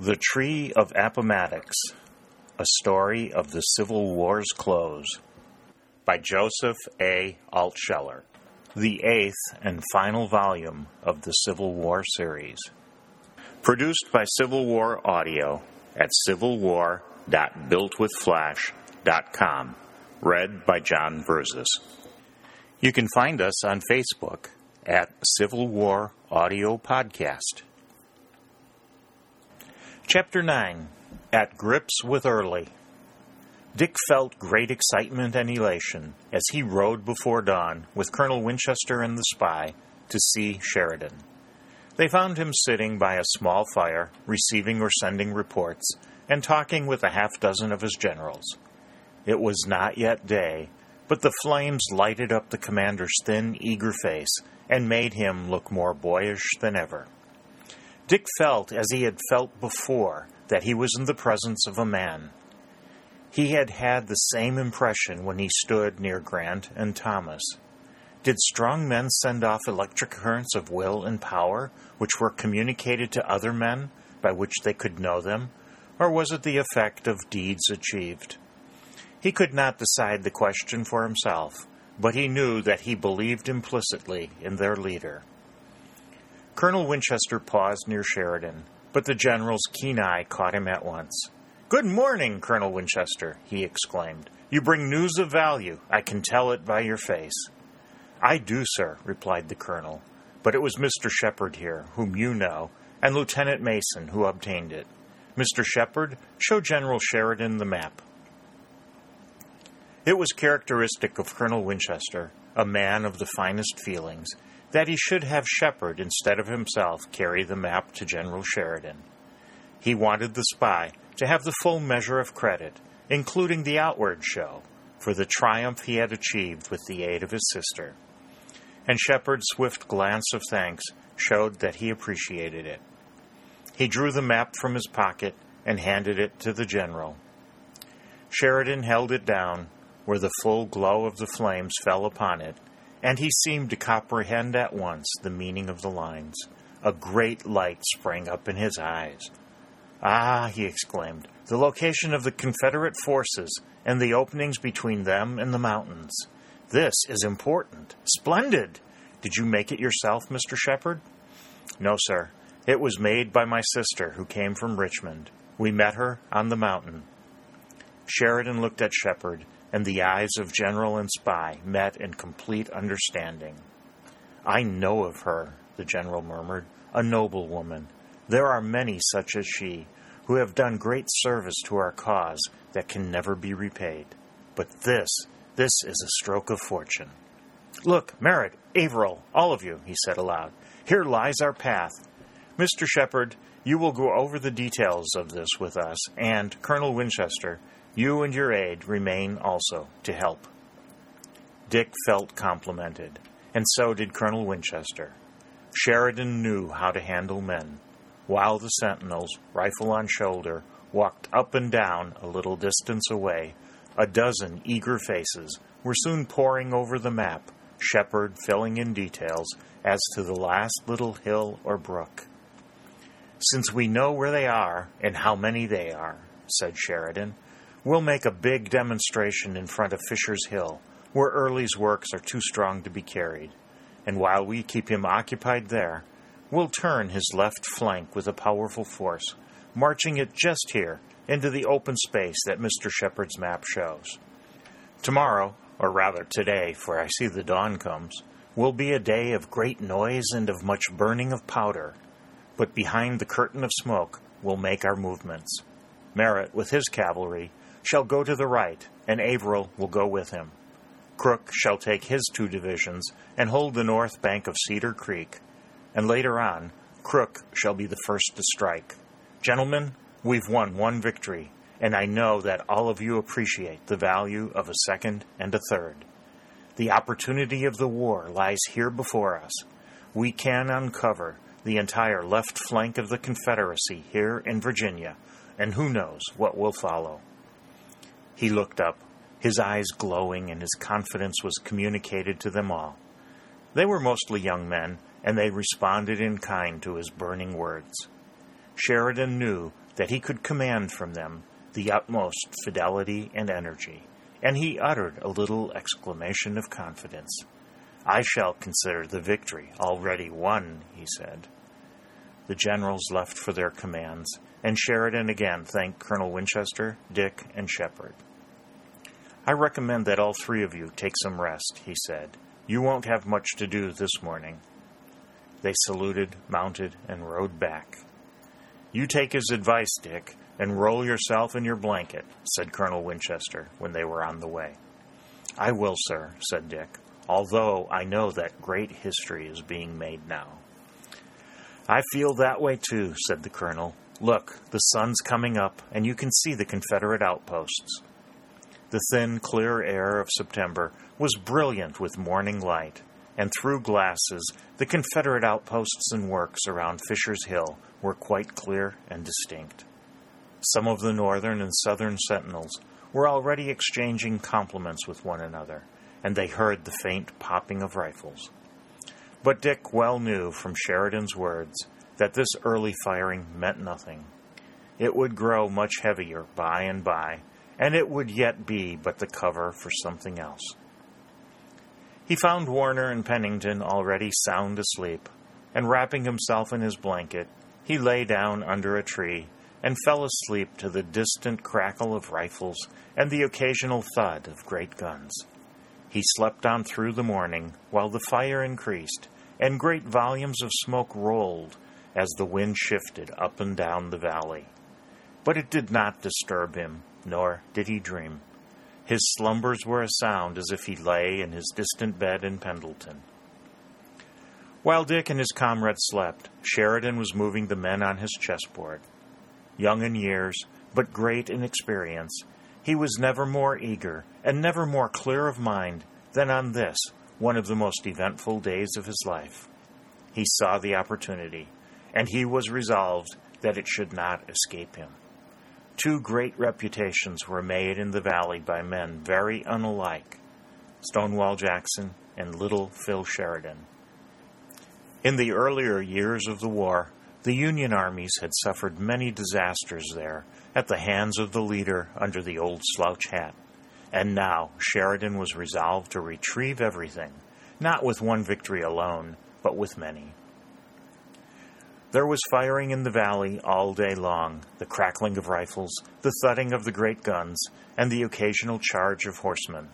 The Tree of Appomattox A Story of the Civil War's Close by Joseph A. Altsheler, the eighth and final volume of the Civil War series. Produced by Civil War Audio at civilwar.builtwithflash.com. Read by John Verzes. You can find us on Facebook at Civil War Audio Podcast. Chapter 9 At Grips with Early. Dick felt great excitement and elation as he rode before dawn with Colonel Winchester and the spy to see Sheridan. They found him sitting by a small fire, receiving or sending reports, and talking with a half dozen of his generals. It was not yet day, but the flames lighted up the commander's thin, eager face and made him look more boyish than ever. Dick felt, as he had felt before, that he was in the presence of a man. He had had the same impression when he stood near Grant and Thomas. Did strong men send off electric currents of will and power, which were communicated to other men, by which they could know them, or was it the effect of deeds achieved? He could not decide the question for himself, but he knew that he believed implicitly in their leader. Colonel Winchester paused near Sheridan, but the general's keen eye caught him at once. Good morning, Colonel Winchester, he exclaimed. You bring news of value. I can tell it by your face. I do, sir, replied the colonel, but it was Mr. Shepard here, whom you know, and Lieutenant Mason, who obtained it. Mr. Shepard, show General Sheridan the map. It was characteristic of Colonel Winchester, a man of the finest feelings, that he should have Shepard instead of himself carry the map to General Sheridan. He wanted the spy to have the full measure of credit, including the outward show, for the triumph he had achieved with the aid of his sister. And Shepard's swift glance of thanks showed that he appreciated it. He drew the map from his pocket and handed it to the general. Sheridan held it down where the full glow of the flames fell upon it and he seemed to comprehend at once the meaning of the lines. A great light sprang up in his eyes. Ah, he exclaimed, the location of the Confederate forces and the openings between them and the mountains. This is important. Splendid! Did you make it yourself, Mr. Shepard? No, sir. It was made by my sister, who came from Richmond. We met her on the mountain. Sheridan looked at Shepard and the eyes of general and spy met in complete understanding. I know of her, the general murmured, a noble woman. There are many such as she, who have done great service to our cause that can never be repaid. But this, this is a stroke of fortune. Look, Merritt, Averill, all of you, he said aloud. Here lies our path. Mr. Shepard, you will go over the details of this with us, and Colonel Winchester, you and your aide remain also to help. Dick felt complimented, and so did Colonel Winchester. Sheridan knew how to handle men. While the sentinels, rifle on shoulder, walked up and down a little distance away, a dozen eager faces were soon poring over the map, Shepard filling in details as to the last little hill or brook. Since we know where they are and how many they are, said Sheridan, We'll make a big demonstration in front of Fisher's Hill, where Early's works are too strong to be carried. And while we keep him occupied there, we'll turn his left flank with a powerful force, marching it just here into the open space that Mr. Shepard's map shows. Tomorrow, or rather today, for I see the dawn comes, will be a day of great noise and of much burning of powder. But behind the curtain of smoke we'll make our movements. Merritt, with his cavalry, shall go to the right, and Averill will go with him. Crook shall take his two divisions and hold the north bank of Cedar Creek, and later on, Crook shall be the first to strike. Gentlemen, we've won one victory, and I know that all of you appreciate the value of a second and a third. The opportunity of the war lies here before us. We can uncover the entire left flank of the Confederacy here in Virginia, and who knows what will follow. He looked up, his eyes glowing, and his confidence was communicated to them all. They were mostly young men, and they responded in kind to his burning words. Sheridan knew that he could command from them the utmost fidelity and energy, and he uttered a little exclamation of confidence. I shall consider the victory already won, he said. The generals left for their commands, and Sheridan again thanked Colonel Winchester, Dick, and Shepard. I recommend that all three of you take some rest, he said. You won't have much to do this morning. They saluted, mounted, and rode back. You take his advice, Dick, and roll yourself in your blanket, said Colonel Winchester when they were on the way. I will, sir, said Dick, although I know that great history is being made now. I feel that way too, said the colonel. Look, the sun's coming up, and you can see the Confederate outposts. The thin, clear air of September was brilliant with morning light, and through glasses, the Confederate outposts and works around Fisher's Hill were quite clear and distinct. Some of the northern and southern sentinels were already exchanging compliments with one another, and they heard the faint popping of rifles. But Dick well knew from Sheridan's words that this early firing meant nothing. It would grow much heavier by and by, and it would yet be but the cover for something else. He found Warner and Pennington already sound asleep, and wrapping himself in his blanket, he lay down under a tree and fell asleep to the distant crackle of rifles and the occasional thud of great guns. He slept on through the morning while the fire increased and great volumes of smoke rolled as the wind shifted up and down the valley. But it did not disturb him, nor did he dream. His slumbers were as sound as if he lay in his distant bed in Pendleton. While Dick and his comrades slept, Sheridan was moving the men on his chessboard. Young in years, but great in experience, he was never more eager and never more clear of mind than on this, one of the most eventful days of his life. He saw the opportunity, and he was resolved that it should not escape him. Two great reputations were made in the valley by men very unlike Stonewall Jackson and Little Phil Sheridan. In the earlier years of the war, the Union armies had suffered many disasters there at the hands of the leader under the old slouch hat. And now Sheridan was resolved to retrieve everything, not with one victory alone, but with many. There was firing in the valley all day long, the crackling of rifles, the thudding of the great guns, and the occasional charge of horsemen.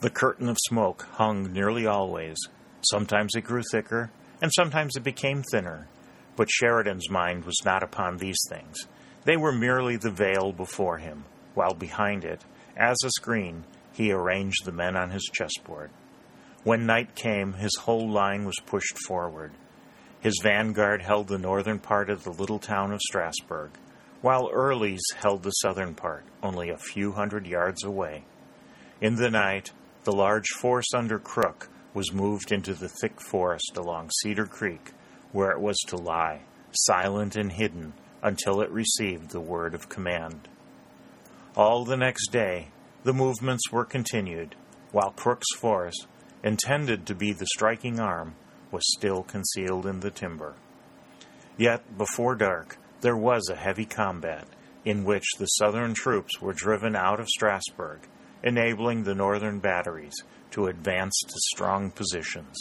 The curtain of smoke hung nearly always. Sometimes it grew thicker, and sometimes it became thinner. But Sheridan's mind was not upon these things. They were merely the veil before him, while behind it, as a screen, he arranged the men on his chessboard. When night came, his whole line was pushed forward. His vanguard held the northern part of the little town of Strasburg, while Early's held the southern part, only a few hundred yards away. In the night, the large force under Crook was moved into the thick forest along Cedar Creek, where it was to lie, silent and hidden, until it received the word of command. All the next day, the movements were continued, while Crook's force, intended to be the striking arm, was still concealed in the timber. Yet, before dark, there was a heavy combat in which the Southern troops were driven out of Strasburg, enabling the Northern batteries to advance to strong positions.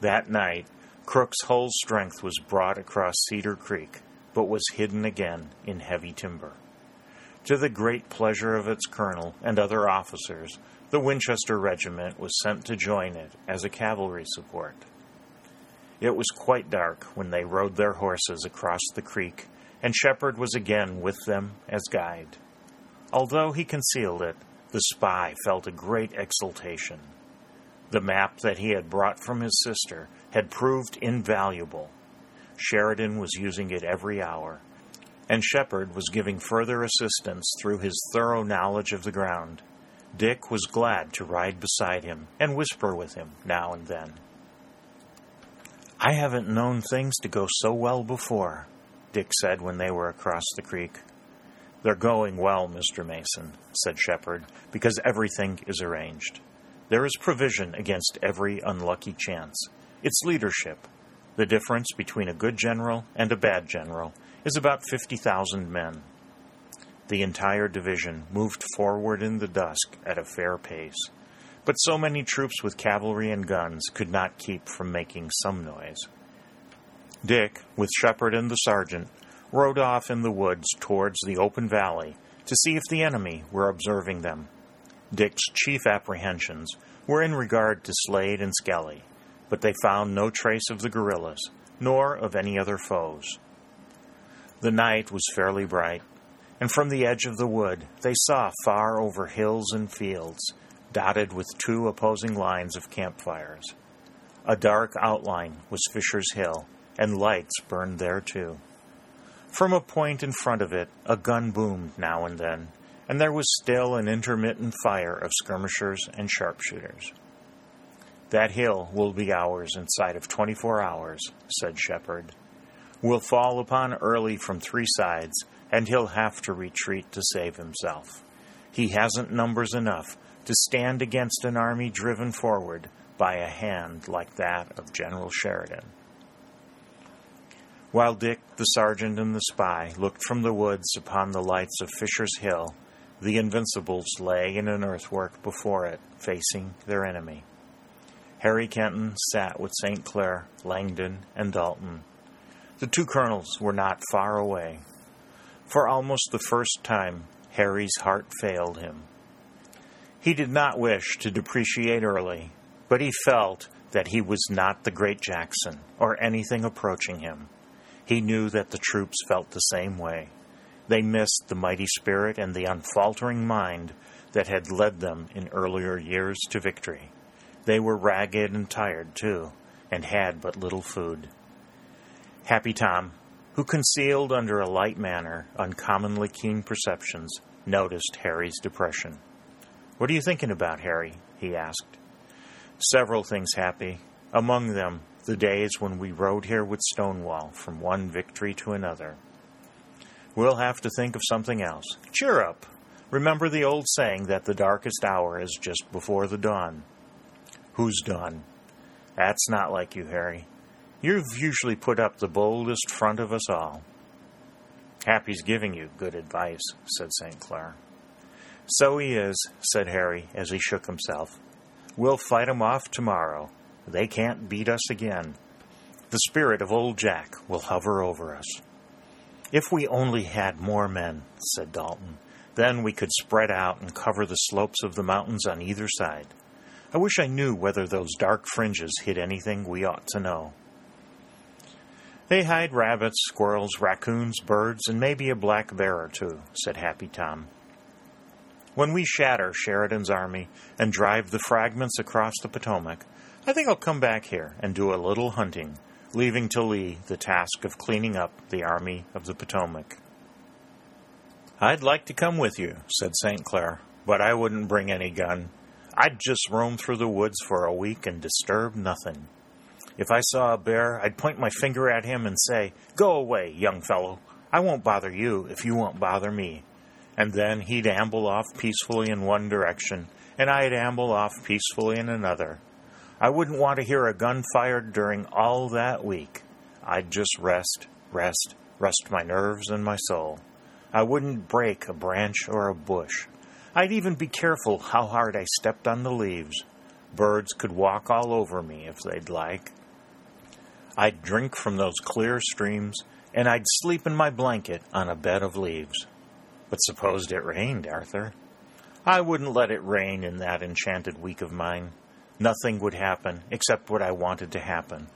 That night, Crook's whole strength was brought across Cedar Creek, but was hidden again in heavy timber. To the great pleasure of its colonel and other officers, the Winchester Regiment was sent to join it as a cavalry support. It was quite dark when they rode their horses across the creek, and Shepard was again with them as guide. Although he concealed it, the spy felt a great exultation. The map that he had brought from his sister had proved invaluable. Sheridan was using it every hour, and Shepard was giving further assistance through his thorough knowledge of the ground. Dick was glad to ride beside him and whisper with him now and then. I haven't known things to go so well before, Dick said when they were across the creek. They're going well, Mr. Mason, said Shepard, because everything is arranged. There is provision against every unlucky chance. It's leadership. The difference between a good general and a bad general is about 50,000 men. The entire division moved forward in the dusk at a fair pace, but so many troops with cavalry and guns could not keep from making some noise. Dick, with Shepard and the sergeant, rode off in the woods towards the open valley to see if the enemy were observing them. Dick's chief apprehensions were in regard to Slade and Skelly, but they found no trace of the guerrillas, nor of any other foes. The night was fairly bright, and from the edge of the wood they saw far over hills and fields, dotted with two opposing lines of campfires. A dark outline was Fisher's Hill, and lights burned there too. From a point in front of it, a gun boomed now and then, and there was still an intermittent fire of skirmishers and sharpshooters. That hill will be ours inside of 24 hours, said Shepard. We'll fall upon Early from three sides, and he'll have to retreat to save himself. He hasn't numbers enough to stand against an army driven forward by a hand like that of General Sheridan. While Dick, the sergeant, and the spy looked from the woods upon the lights of Fisher's Hill, the Invincibles lay in an earthwork before it, facing their enemy. Harry Kenton sat with St. Clair, Langdon, and Dalton. The two colonels were not far away. For almost the first time, Harry's heart failed him. He did not wish to depreciate Early, but he felt that he was not the great Jackson or anything approaching him. He knew that the troops felt the same way. They missed the mighty spirit and the unfaltering mind that had led them in earlier years to victory. They were ragged and tired, too, and had but little food. Happy Tom, who concealed under a light manner uncommonly keen perceptions, noticed Harry's depression. What are you thinking about, Harry? he asked. Several things, Happy. Among them, the days when we rode here with Stonewall from one victory to another. We'll have to think of something else. Cheer up. Remember the old saying that the darkest hour is just before the dawn. Whose dawn? That's not like you, Harry. You've usually put up the boldest front of us all. Happy's giving you good advice, said St. Clair. So he is, said Harry as he shook himself. We'll fight 'em off tomorrow. They can't beat us again. The spirit of old Jack will hover over us. If we only had more men, said Dalton, then we could spread out and cover the slopes of the mountains on either side. I wish I knew whether those dark fringes hid anything we ought to know. They hide rabbits, squirrels, raccoons, birds, and maybe a black bear or two, said Happy Tom. When we shatter Sheridan's army and drive the fragments across the Potomac, I think I'll come back here and do a little hunting, leaving to Lee the task of cleaning up the Army of the Potomac. I'd like to come with you, said St. Clair, but I wouldn't bring any gun. I'd just roam through the woods for a week and disturb nothing. If I saw a bear, I'd point my finger at him and say, Go away, young fellow. I won't bother you if you won't bother me. And then he'd amble off peacefully in one direction, and I'd amble off peacefully in another. I wouldn't want to hear a gun fired during all that week. I'd just rest, rest, rest my nerves and my soul. I wouldn't break a branch or a bush. I'd even be careful how hard I stepped on the leaves. Birds could walk all over me if they'd like. I'd drink from those clear streams, and I'd sleep in my blanket on a bed of leaves. But supposed it rained, Arthur? I wouldn't let it rain in that enchanted week of mine. Nothing would happen except what I wanted to happen.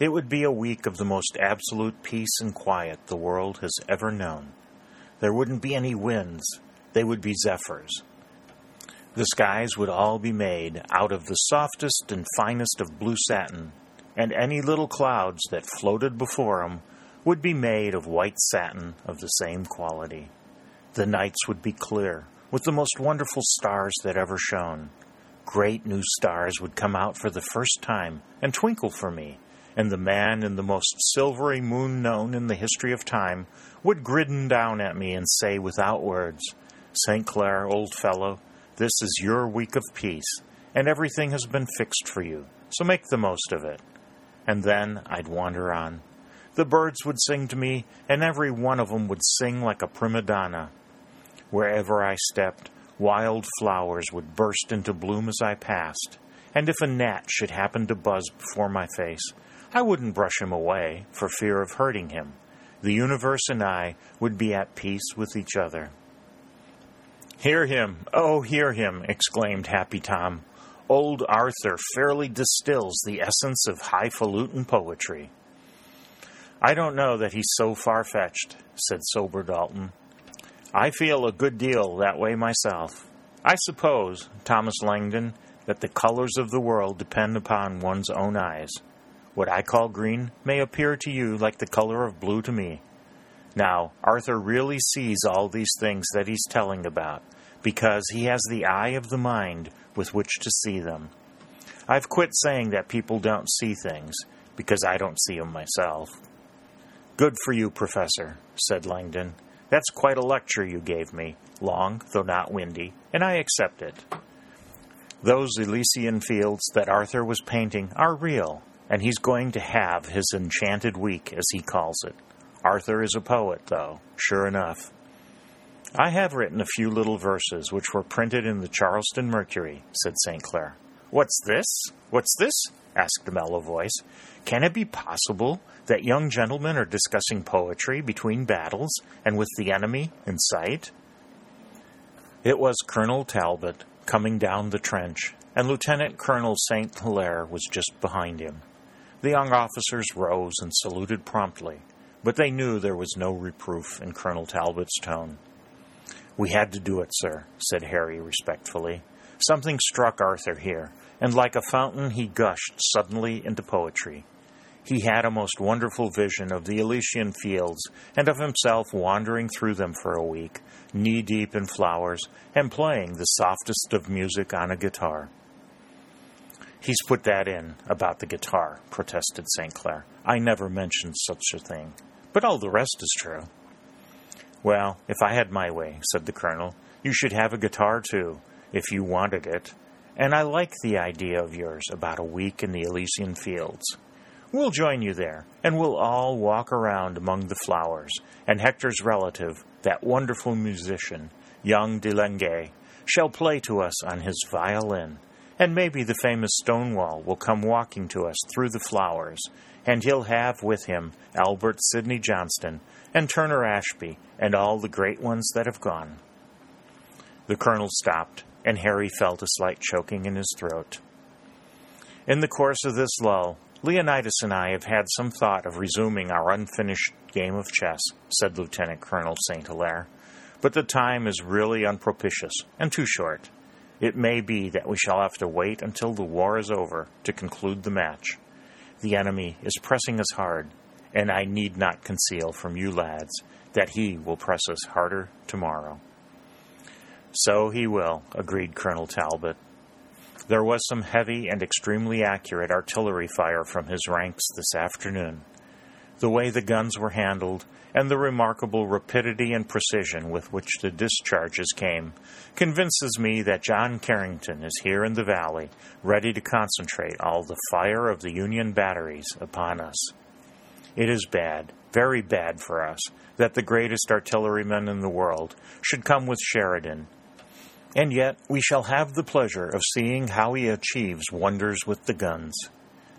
It would be a week of the most absolute peace and quiet the world has ever known. There wouldn't be any winds, they would be zephyrs. The skies would all be made out of the softest and finest of blue satin, and any little clouds that floated before before 'em would be made of white satin of the same quality. The nights would be clear, with the most wonderful stars that ever shone great new stars would come out for the first time and twinkle for me, and the man in the most silvery moon known in the history of time would grin down at me and say without words, St. Clair, old fellow, this is your week of peace, and everything has been fixed for you, so make the most of it. And then I'd wander on. The birds would sing to me, and every one of 'em would sing like a prima donna. Wherever I stepped, wild flowers would burst into bloom as I passed, and if a gnat should happen to buzz before my face, I wouldn't brush him away for fear of hurting him. The universe and I would be at peace with each other. Hear him! Oh, hear him! exclaimed Happy Tom. Old Arthur fairly distills the essence of highfalutin poetry. I don't know that he's so far fetched, said sober Dalton. I feel a good deal that way myself. I suppose, Thomas Langdon, that the colors of the world depend upon one's own eyes. What I call green may appear to you like the color of blue to me. Now, Arthur really sees all these things that he's telling about because he has the eye of the mind with which to see them. I've quit saying that people don't see things because I don't see them myself. Good for you, Professor, said Langdon. That's quite a lecture you gave me, long, though not windy, and I accept it. Those Elysian fields that Arthur was painting are real, and he's going to have his enchanted week, as he calls it. Arthur is a poet, though, sure enough. I have written a few little verses which were printed in the Charleston Mercury, said St. Clair. What's this? What's this? Asked a mellow voice. Can it be possible that young gentlemen are discussing poetry between battles and with the enemy in sight? It was Colonel Talbot coming down the trench, and Lieutenant Colonel St. Hilaire was just behind him. The young officers rose and saluted promptly, but they knew there was no reproof in Colonel Talbot's tone. We had to do it, sir, said Harry respectfully. Something struck Arthur here, and like a fountain he gushed suddenly into poetry. He had a most wonderful vision of the Elysian fields and of himself wandering through them for a week, knee deep in flowers, and playing the softest of music on a guitar. He's put that in about the guitar, protested St. Clair. I never mentioned such a thing. But all the rest is true. Well, if I had my way, said the colonel, you should have a guitar too, if you wanted it. And I like the idea of yours about a week in the Elysian fields. We'll join you there, and we'll all walk around among the flowers, and Hector's relative, that wonderful musician, young de Langeais, shall play to us on his violin, and maybe the famous Stonewall will come walking to us through the flowers, and he'll have with him Albert Sidney Johnston and Turner Ashby and all the great ones that have gone. The colonel stopped, and Harry felt a slight choking in his throat. In the course of this lull, Leonidas and I have had some thought of resuming our unfinished game of chess, said Lieutenant Colonel St. Hilaire, but the time is really unpropitious and too short. It may be that we shall have to wait until the war is over to conclude the match. The enemy is pressing us hard, and I need not conceal from you lads that he will press us harder tomorrow. So he will, agreed Colonel Talbot. There was some heavy and extremely accurate artillery fire from his ranks this afternoon. The way the guns were handled, and the remarkable rapidity and precision with which the discharges came, convinces me that John Carrington is here in the valley, ready to concentrate all the fire of the Union batteries upon us. It is bad, very bad for us, that the greatest artilleryman in the world should come with Sheridan and yet we shall have the pleasure of seeing how he achieves wonders with the guns.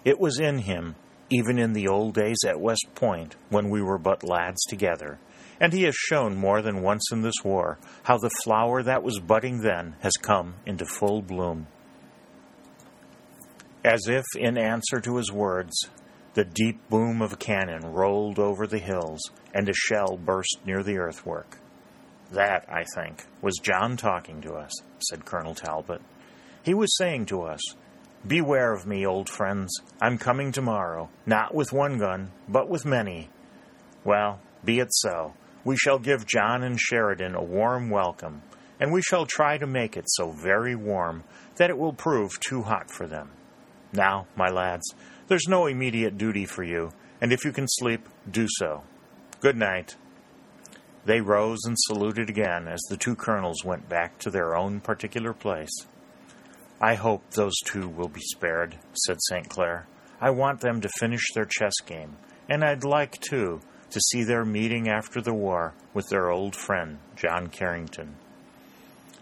It was in him, even in the old days at West Point, when we were but lads together, and he has shown more than once in this war how the flower that was budding then has come into full bloom. As if in answer to his words, the deep boom of a cannon rolled over the hills, and a shell burst near the earthwork. That, I think, was John talking to us, said Colonel Talbot. He was saying to us, Beware of me, old friends. I'm coming tomorrow, not with one gun, but with many. Well, be it so. We shall give John and Sheridan a warm welcome, and we shall try to make it so very warm that it will prove too hot for them. Now, my lads, there's no immediate duty for you, and if you can sleep, do so. Good night. They rose and saluted again as the two colonels went back to their own particular place. I hope those two will be spared, said St. Clair. I want them to finish their chess game, And I'd like, too, to see their meeting after the war with their old friend, John Carrington.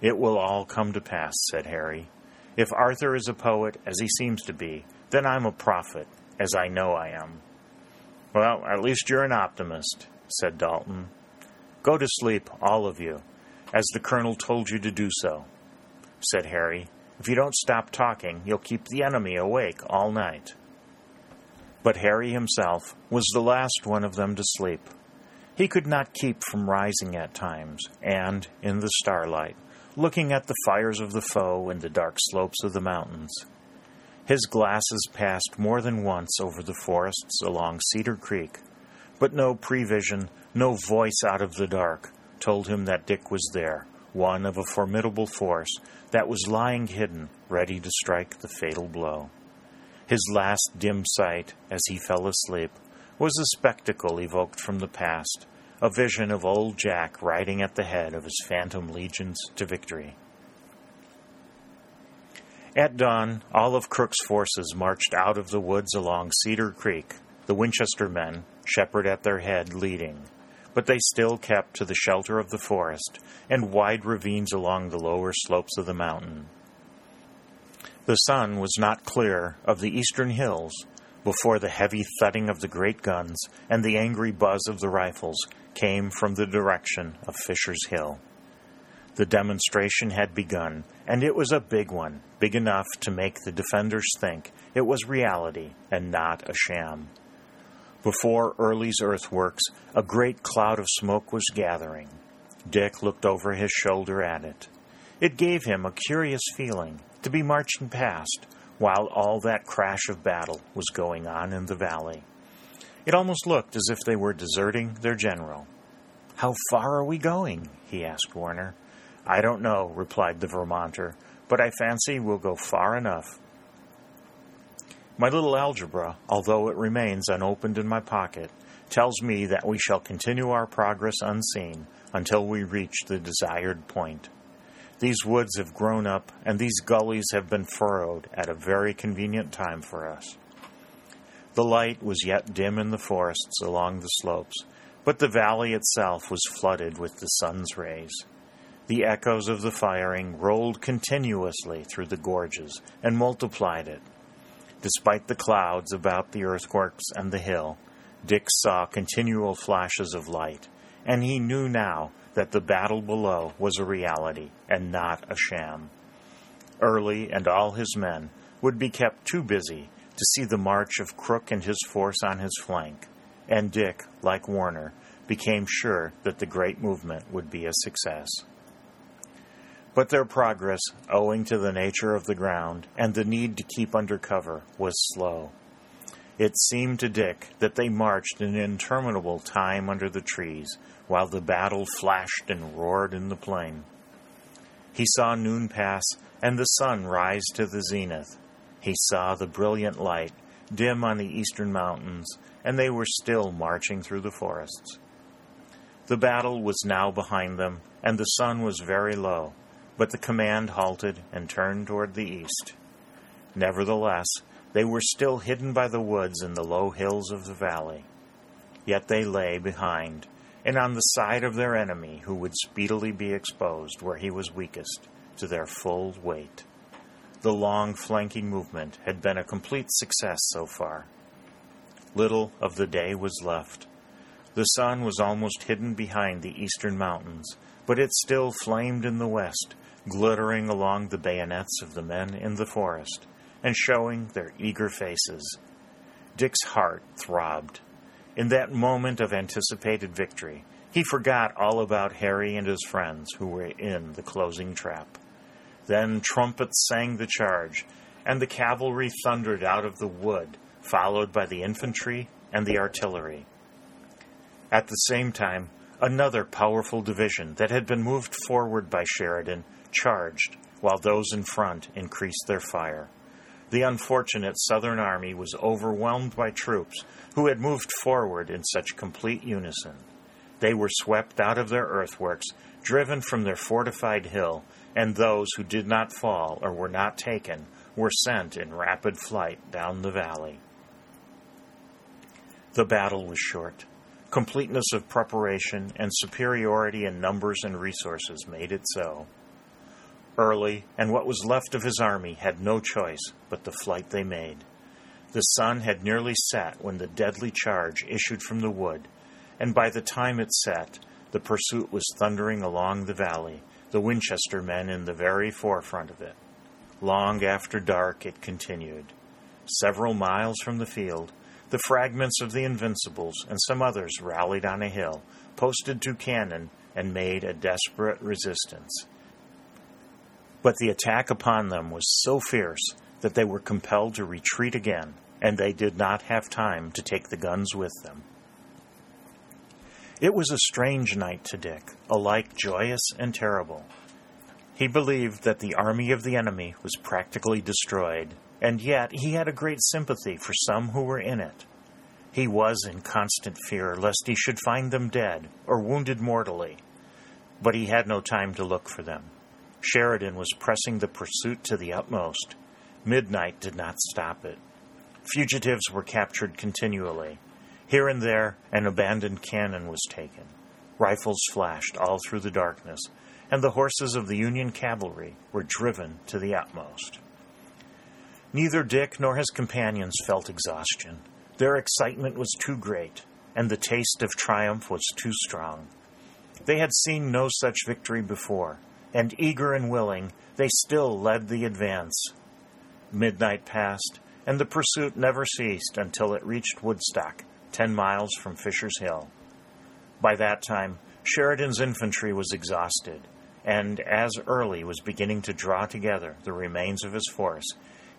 It will all come to pass, said Harry. If Arthur is a poet, as he seems to be, then I'm a prophet, as I know I am. Well, at least you're an optimist, said Dalton. Go to sleep, all of you, as the colonel told you to do so, said Harry. If you don't stop talking, you'll keep the enemy awake all night. But Harry himself was the last one of them to sleep. He could not keep from rising at times, and, in the starlight, looking at the fires of the foe in the dark slopes of the mountains. His glasses passed more than once over the forests along Cedar Creek, but no prevision, no voice out of the dark, told him that Dick was there, one of a formidable force that was lying hidden, ready to strike the fatal blow. His last dim sight, as he fell asleep, was a spectacle evoked from the past, a vision of old Jack riding at the head of his phantom legions to victory. At dawn, all of Crook's forces marched out of the woods along Cedar Creek, the Winchester men, Shepard at their head, leading. But they still kept to the shelter of the forest and wide ravines along the lower slopes of the mountain. The sun was not clear of the eastern hills before the heavy thudding of the great guns and the angry buzz of the rifles came from the direction of Fisher's Hill. The demonstration had begun, and it was a big one, big enough to make the defenders think it was reality and not a sham. Before Early's earthworks, a great cloud of smoke was gathering. Dick looked over his shoulder at it. It gave him a curious feeling to be marching past while all that crash of battle was going on in the valley. It almost looked as if they were deserting their general. How far are we going? he asked Warner. I don't know, replied the Vermonter, but I fancy we'll go far enough. My little algebra, although it remains unopened in my pocket, tells me that we shall continue our progress unseen until we reach the desired point. These woods have grown up, and these gullies have been furrowed at a very convenient time for us. The light was yet dim in the forests along the slopes, but the valley itself was flooded with the sun's rays. The echoes of the firing rolled continuously through the gorges and multiplied it. Despite the clouds about the earthworks and the hill, Dick saw continual flashes of light, and he knew now that the battle below was a reality and not a sham. Early and all his men would be kept too busy to see the march of Crook and his force on his flank, and Dick, like Warner, became sure that the great movement would be a success. But their progress, owing to the nature of the ground and the need to keep under cover, was slow. It seemed to Dick that they marched an interminable time under the trees while the battle flashed and roared in the plain. He saw noon pass and the sun rise to the zenith, he saw the brilliant light dim on the eastern mountains, and they were still marching through the forests. The battle was now behind them, and the sun was very low, but the command halted and turned toward the east. Nevertheless, they were still hidden by the woods and the low hills of the valley. Yet they lay behind, and on the side of their enemy, who would speedily be exposed where he was weakest, to their full weight. The long flanking movement had been a complete success so far. Little of the day was left. The sun was almost hidden behind the eastern mountains, but it still flamed in the west, glittering along the bayonets of the men in the forest, and showing their eager faces. Dick's heart throbbed. In that moment of anticipated victory, he forgot all about Harry and his friends who were in the closing trap. Then trumpets sang the charge, and the cavalry thundered out of the wood, followed by the infantry and the artillery. At the same time, another powerful division that had been moved forward by Sheridan charged, while those in front increased their fire. The unfortunate Southern Army was overwhelmed by troops who had moved forward in such complete unison. They were swept out of their earthworks, driven from their fortified hill, and those who did not fall or were not taken were sent in rapid flight down the valley. The battle was short. Completeness of preparation and superiority in numbers and resources made it so. Early and what was left of his army had no choice but the flight they made. The sun had nearly set when the deadly charge issued from the wood, and by the time it set, the pursuit was thundering along the valley, the Winchester men in the very forefront of it. Long after dark it continued. Several miles from the field, the fragments of the Invincibles and some others rallied on a hill, posted two cannon, and made a desperate resistance. But the attack upon them was so fierce that they were compelled to retreat again, and they did not have time to take the guns with them. It was a strange night to Dick, alike joyous and terrible. He believed that the army of the enemy was practically destroyed, and yet he had a great sympathy for some who were in it. He was in constant fear lest he should find them dead or wounded mortally, but he had no time to look for them. Sheridan was pressing the pursuit to the utmost. Midnight did not stop it. Fugitives were captured continually. Here and there, an abandoned cannon was taken. Rifles flashed all through the darkness, and the horses of the Union cavalry were driven to the utmost. Neither Dick nor his companions felt exhaustion. Their excitement was too great, and the taste of triumph was too strong. They had seen no such victory before, and eager and willing, they still led the advance. Midnight passed, and the pursuit never ceased until it reached Woodstock, ten miles from Fisher's Hill. By that time, Sheridan's infantry was exhausted, and as Early was beginning to draw together the remains of his force,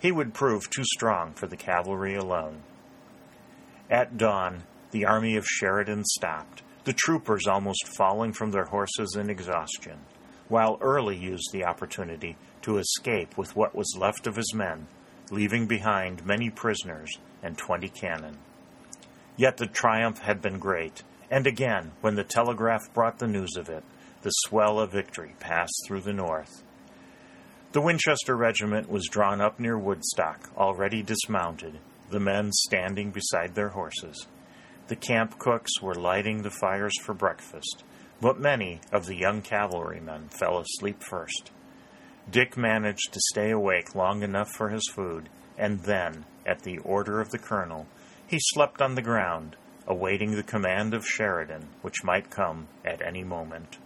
he would prove too strong for the cavalry alone. At dawn, the army of Sheridan stopped, the troopers almost falling from their horses in exhaustion, while Early used the opportunity to escape with what was left of his men, leaving behind many prisoners and twenty cannon. Yet the triumph had been great, and again, when the telegraph brought the news of it, the swell of victory passed through the north. The Winchester regiment was drawn up near Woodstock, already dismounted, the men standing beside their horses. The camp cooks were lighting the fires for breakfast, but many of the young cavalrymen fell asleep first. Dick managed to stay awake long enough for his food, and then, at the order of the colonel, he slept on the ground, awaiting the command of Sheridan, which might come at any moment.